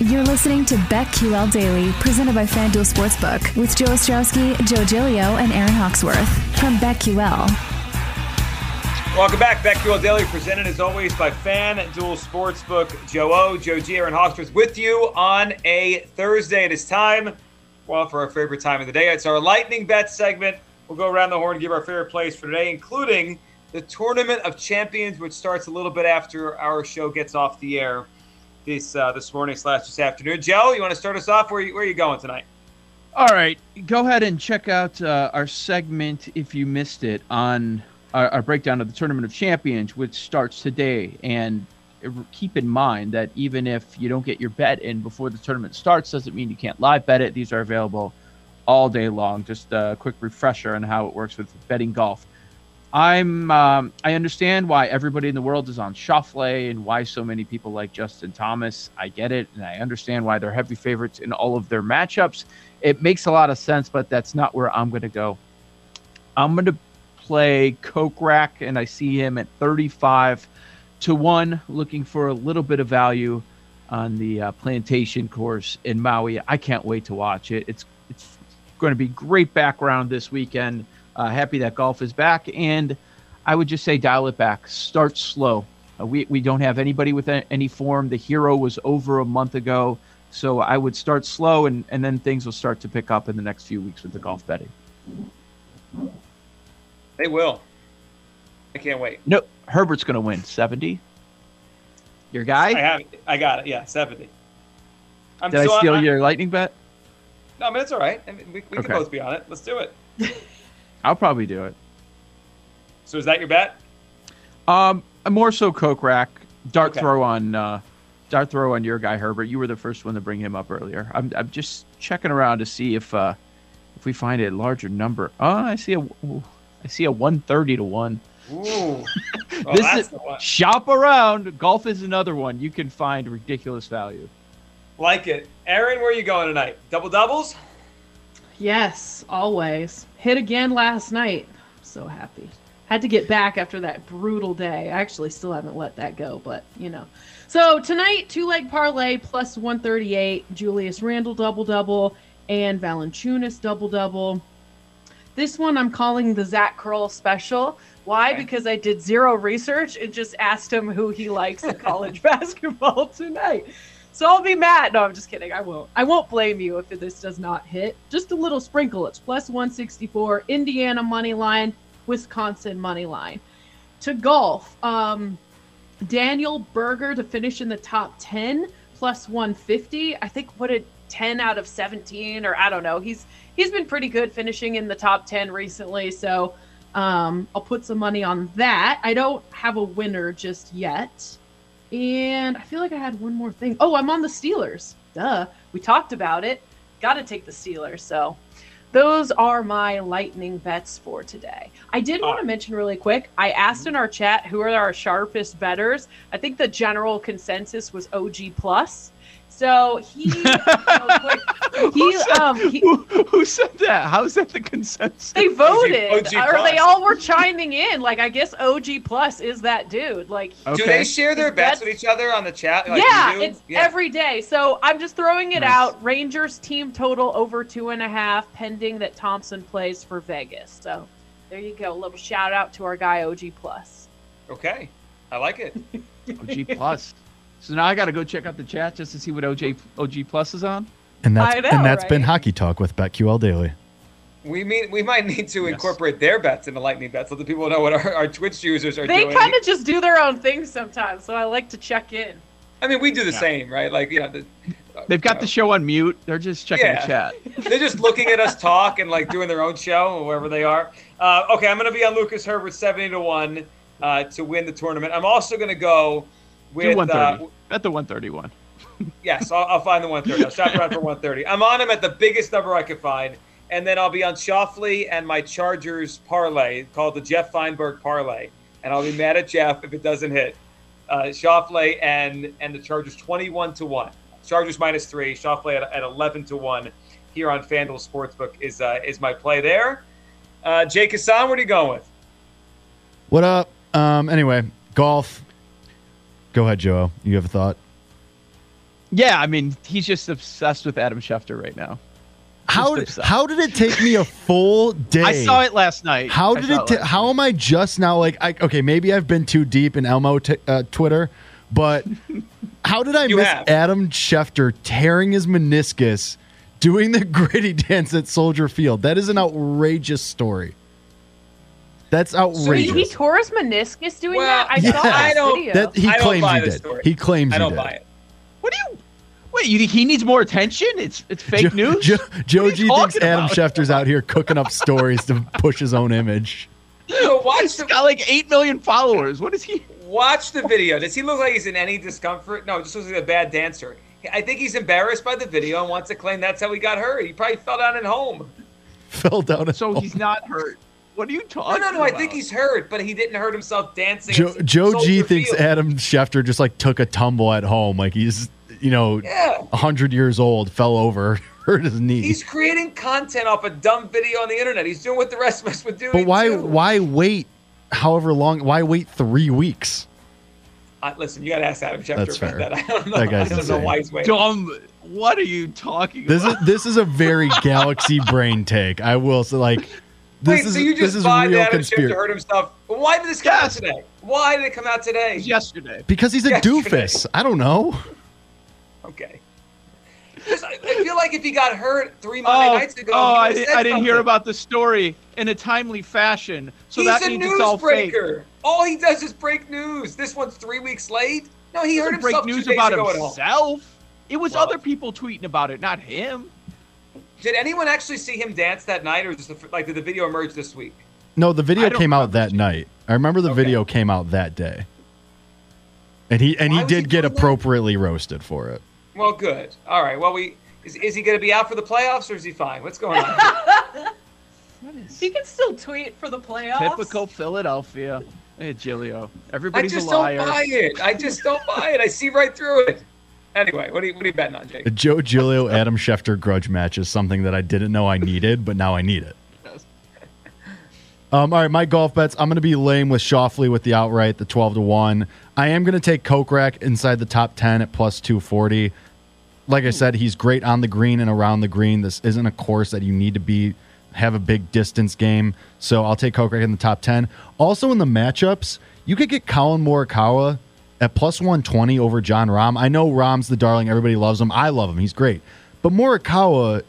You're listening to BetQL Daily, presented by FanDuel Sportsbook, with Joe Ostrowski, Joe Giglio, and Erin Hawksworth from BetQL. Welcome back. BetQL Daily, presented as always by FanDuel Sportsbook. Joe O, Joe G, Erin Hawksworth with you on a Thursday. It is time, well, for our favorite time of the day. It's our Lightning Bet segment. We'll go around the horn and give our favorite plays for today, including the Tournament of Champions, which starts a little bit after our show gets off the air this uh, this morning slash this afternoon. Joe, you want to start us off? Where, where are you going tonight? All right, go ahead and check out uh, our segment if you missed it on our, our, breakdown of the Tournament of Champions, which starts today. And keep in mind that even if you don't get your bet in before the tournament starts, doesn't mean you can't live bet it. These are available all day long. Just a quick refresher on how it works with betting golf. I'm um, I understand why everybody in the world is on Schauffele and why so many people like Justin Thomas. I get it, and I understand why they're heavy favorites in all of their matchups. It makes a lot of sense, but that's not where I'm going to go. I'm going to play Kokrak, and I see him at 35 to one, looking for a little bit of value on the uh, plantation course in Maui. I can't wait to watch it. It's it's going to be great background this weekend. Uh, happy that golf is back, and I would just say dial it back. Start slow. Uh, we we don't have anybody with any form. The hero was over a month ago, so I would start slow, and and then things will start to pick up in the next few weeks with the golf betting. They will. I can't wait. No, Herbert's going to win seventy. Your guy? I have. It. I got it. Yeah, seventy. I'm, Did so I steal I'm, your lightning bet? No, I mean it's all right. I mean, we, we okay. can both be on it. Let's do it. I'll probably do it. So is that your bet? Um, more so Kokrak. Dart okay. throw on uh, dart throw on your guy Herbert. You were the first one to bring him up earlier. I'm I'm just checking around to see if uh, if we find a larger number. Oh, I see a ooh, I see a 130 to one. Ooh, well, this is shop around. Golf is another one you can find ridiculous value. Like it, Erin. Where are you going tonight? Double doubles? Yes, always. Hit again last night. so happy. Had to get back after that brutal day. I actually still haven't let that go, but you know. So tonight, two leg parlay plus 138. Julius Randle double double and Valanciunas double double. This one I'm calling the Zach Kroll special. Why? Okay. Because I did zero research and just asked him who he likes in college basketball tonight. So I'll be mad. No, I'm just kidding. I won't. I won't blame you if this does not hit. Just a little sprinkle. It's plus 164. Indiana money line, Wisconsin money line. To golf, um, Daniel Berger to finish in the top 10 plus 150. I think what a 10 out of 17 or I don't know. He's he's been pretty good finishing in the top 10 recently, so um, I'll put some money on that. I don't have a winner just yet. And I feel like I had one more thing. Oh, I'm on the Steelers. Duh. We talked about it. Got to take the Steelers. So those are my lightning bets for today. I did want to mention really quick. I asked in our chat who are our sharpest betters. I think the general consensus was OG plus. So he, he who, said, um, he, who, who, said that? How is that the consensus? They voted, OG, OG or they all were chiming in. Like I guess OG plus is that dude. Like, okay. do they share their bets with each other on the chat? Like yeah, it's yeah. every day. So I'm just throwing it nice. out. Rangers team total over two and a half, pending that Thompson plays for Vegas. So there you go. A little shout out to our guy OG plus. Okay, I like it. OG plus. So now I got to go check out the chat just to see what OJ OG Plus is on. And that's know, and that's right? been Hockey Talk with BetQL Daily. We mean we might need to yes. incorporate their bets into Lightning bets so that people know what our, our Twitch users are they doing. They kind of just do their own thing sometimes, so I like to check in. I mean, we do the yeah. same, right? Like you know, the, they've got the show on mute. They're just checking yeah. the chat. They're just looking at us talk and like doing their own show wherever they are. Uh, okay, I'm going to be on Lucas Herbert seventy to one uh, to win the tournament. I'm also going to go with uh, at the 131. Yes, I'll, I'll, find the 130. I'll shop around for 130. I'm on him at the biggest number I could find, and then I'll be on Schauffele and my Chargers parlay called the Jeff Feinberg parlay, and I'll be mad at Jeff if it doesn't hit. Uh, Schauffele and and the Chargers 21 to one. Chargers minus three. Schauffele at, at 11 to one. Here on FanDuel Sportsbook is uh, is my play there. Uh, Jake Hassan, what are you going with? What up? Um, anyway, golf Go ahead, Joe. You have a thought? Yeah, I mean, he's just obsessed with Adam Schefter right now. How did, how did it take me a full day? I saw it last night. How did it? Ta- how am I just now like? I, okay, maybe I've been too deep in Elmo t- uh, Twitter, but how did I you miss have. Adam Schefter tearing his meniscus, doing the gritty dance at Soldier Field? That is an outrageous story. That's outrageous. So he, he tore his meniscus doing well, that. I yeah. saw I don't, video. That, he claims he did. He claims I don't he buy it. What you? Wait, you, he needs more attention? It's it's fake news. Joe, Joe G thinks Adam about? Schefter's out here cooking up stories to push his own image. So watch He's the, got like eight million followers. What is he? Watch the video. Does he look like he's in any discomfort? No, just looks like a bad dancer. I think he's embarrassed by the video and wants to claim that's how he got hurt. He probably fell down at home. Fell down at so home. he's not hurt. What are you talking? No, no, no. About? I think he's hurt, but he didn't hurt himself dancing. Joe, Joe G thinks Adam Schefter just like took a tumble at home, like he's you know, yeah. 100 years old, fell over, hurt his knee. He's creating content off a dumb video on the internet. He's doing what the rest of us would do. But why too. why wait however long? Why wait three weeks? Uh, listen, you got to ask Adam Schefter That's about fair. that. I don't know. That guy's I don't insane. know why he's waiting. Dumb. What are you talking this about? Is, this is a very galaxy brain take. I will say, like, this Wait, is so you just this is buy real Adam conspiracy. Schefter hurt himself? Why did this come yes. out today? Why did it come out today? yesterday. Because he's a yesterday. doofus. I don't know. Okay. I feel like if he got hurt three Monday oh, nights ago, oh, I, I, didn't hear about the story in a timely fashion. So He's that a means news it's all breaker. fake. All he does is break news. This one's three weeks late. No, he, he heard break news about himself. It was well, other people tweeting about it, not him. Did anyone actually see him dance that night, or just like did the video emerge this week? No, the video came out that night. I remember the okay. video came out that day, and he and Why he did he get appropriately that? roasted for it. Well, good. All right. Well, we is, is he going to be out for the playoffs or is he fine? What's going on? he can still tweet for the playoffs. Typical Philadelphia. Hey, Giglio. Everybody's a liar. I just a liar. don't buy it. I just don't buy it. I see right through it. Anyway, what are you, what are you betting on, Jake? The Joe Giglio Adam Schefter grudge match is something that I didn't know I needed, but now I need it. Um, all right, my golf bets. I'm going to be lame with Schauffele with the outright, the 12 to 1. I am going to take Kokrak inside the top 10 at plus 240 like I said, he's great on the green and around the green. This isn't a course that you need to be have a big distance game. So I'll take Kokrak in the top 10. Also in the matchups, you could get Collin Morikawa at plus 120 over Jon Rahm. I know Rahm's the darling. Everybody loves him. I love him. He's great. But Morikawa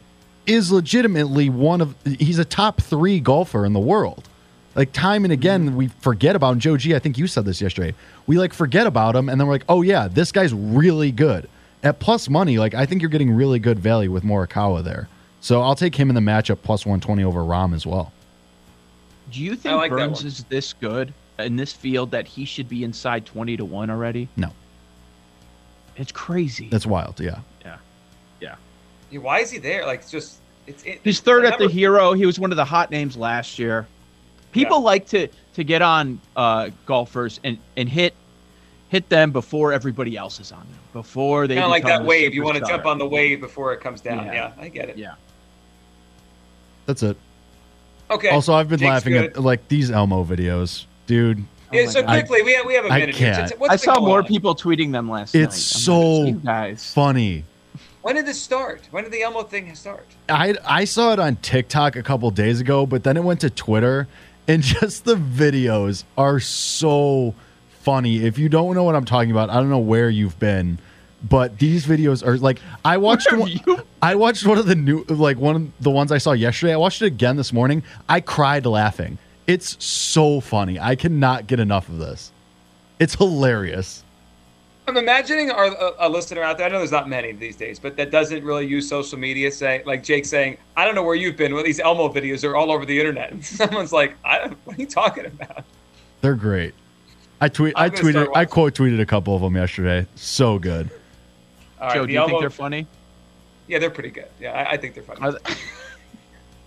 is legitimately one of he's a top 3 golfer in the world. Like time and again, we forget about him. Joe G, I think you said this yesterday. We like forget about him and then we're like, "Oh yeah, this guy's really good." at plus money, like I think you're getting really good value with Morikawa there. So I'll take him in the matchup plus 120 over Rahm as well. Do you think like Burns is this good in this field that he should be inside 20 to 1 already? No. It's crazy. That's wild, yeah. Yeah. Yeah. yeah why is he there? Like it's just it's it, He's third at the hero. He was one of the hot names last year. People yeah. like to to get on uh, golfers and and hit hit them before everybody else is on them, before they kind of like that wave. You want to jump on the wave before it comes down. Yeah, yeah I get it. Yeah, that's it. Okay. Also, I've been Jake's laughing good. at like these Elmo videos, dude. Yeah, oh so quickly, we have, we have a minute. I can't. I saw more on? people tweeting them last night. it's night. so guys. funny. When did this start? When did the Elmo thing start? I I saw it on TikTok a couple days ago, but then it went to Twitter, and just the videos are so funny. If you don't know what I'm talking about, I don't know where you've been, but these videos are like I watched one, I watched one of the new like one of the ones I saw yesterday. I watched it again this morning. I cried laughing. It's so funny. I cannot get enough of this. It's hilarious. I'm imagining our a, a, listener out there. I know there's not many these days, but that doesn't really use social media. Say like Jake saying, "I don't know where you've been." Well, these Elmo videos are all over the internet, and someone's like, "I don't. What are you talking about?" They're great. I tweet. I tweeted. I quote tweeted a couple of them yesterday. So good. Right, Joe, do you think they're funny? Yeah, they're pretty good. Yeah, I, I think they're funny.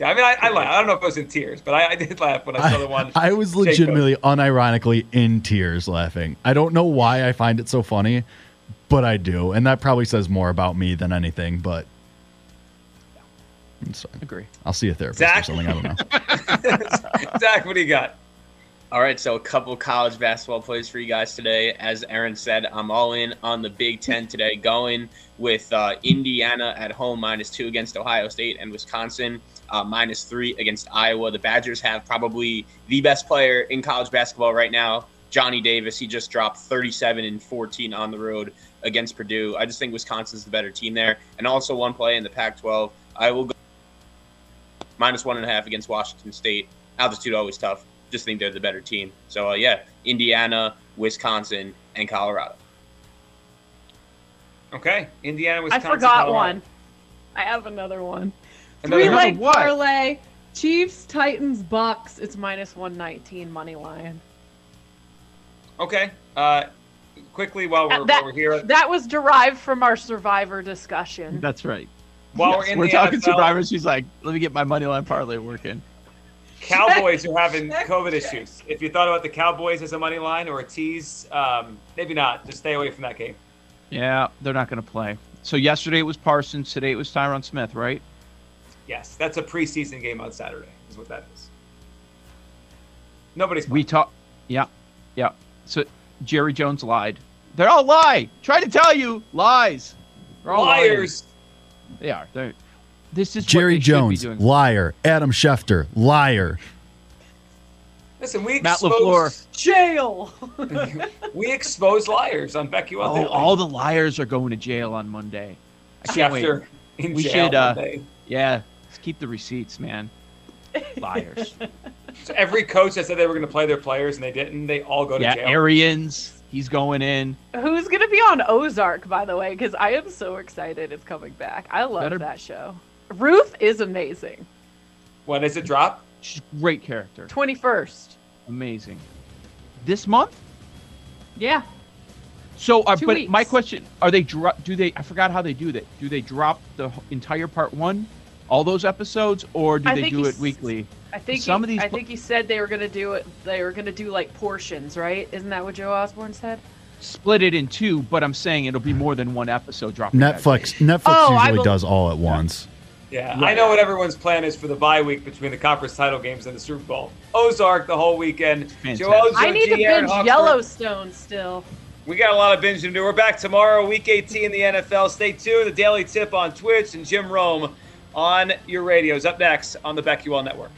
They- yeah, I mean, I, I laughed. I don't know if I was in tears, but I, I did laugh when I saw the one. I, I was legitimately, unironically in tears laughing. I don't know why I find it so funny, but I do, and that probably says more about me than anything. But Agree. I'll see a therapist Zach? or something. I don't know. Zach, what do you got? All right, so a couple college basketball plays for you guys today. As Erin said, I'm all in on the Big Ten today, going with uh, Indiana at home minus two against Ohio State and Wisconsin uh, minus three against Iowa. The Badgers have probably the best player in college basketball right now, Johnny Davis. He just dropped 37 and 14 on the road against Purdue. I just think Wisconsin's the better team there. And also one play in the Pac 12. I will go minus one and a half against Washington State. Altitude always tough. Just think they're the better team. So, uh, yeah, Indiana, Wisconsin, and Colorado. Okay, Indiana, Wisconsin. I forgot Colorado. one. I have another one. Another Three one? leg parlay. Chiefs, Titans, Bucks. It's minus one nineteen money line. Okay. Uh, quickly while we're, Uh, that, while we're here, that was derived from our Survivor discussion. That's right. while we're Yes, in we're the talking NFL, survivors. She's like, let me get my money line parlay working. Cowboys are having COVID issues. If you thought about the Cowboys as a money line or a tease, um, maybe not. Just stay away from that game. Yeah, they're not going to play. So yesterday it was Parsons. Today it was Tyron Smith, right? Yes, that's a preseason game on Saturday. Is what that is. Nobody's We talk. Yeah, yeah. So Jerry Jones lied. They're all lie. Try to tell you lies. They're all lying. liars. They are. They're, this is Jerry they should be Jones, liar. Adam Schefter, liar. Listen, we Matt expose Jail. we expose liars on BetQL. Oh, all the liars are going to jail on Monday. I can't wait. Schefter in We jail should, uh, Monday. Yeah, let's keep the receipts, man. Liars. So every coach that said they were going to play their players and they didn't, they all go to yeah, jail. Arians. He's going in. Who's gonna be on Ozark, by the way? Because I am so excited it's coming back. I love Better- that show. Ruth is amazing. when does it drop? She's a great character. Twenty first. Amazing. This month? Yeah. So, uh, Two but my question: Are they drop? Do they? I forgot how they do that. Do they drop the entire part one, all those episodes, or do I they do it weekly? I think Some he, of these I think he said they were gonna do it. They were gonna do like portions, right? Isn't that what Joe Osborne said? Split it in two, but I'm saying it'll be more than one episode dropping. Netflix. Netflix Oh, usually bel- does all at once. Yeah, Right. I know what everyone's plan is for the bye week between the conference title games and the Super Bowl. Ozark the whole weekend. Fantastic. Joe Ozo, I need to G. Erin binge Hawksworth. Yellowstone still. We got a lot of binging to do. We're back tomorrow, week 18 in the NFL. Stay tuned. The Daily Tip on Twitch and Jim Rome on your radios. Up next on the BetQL Network.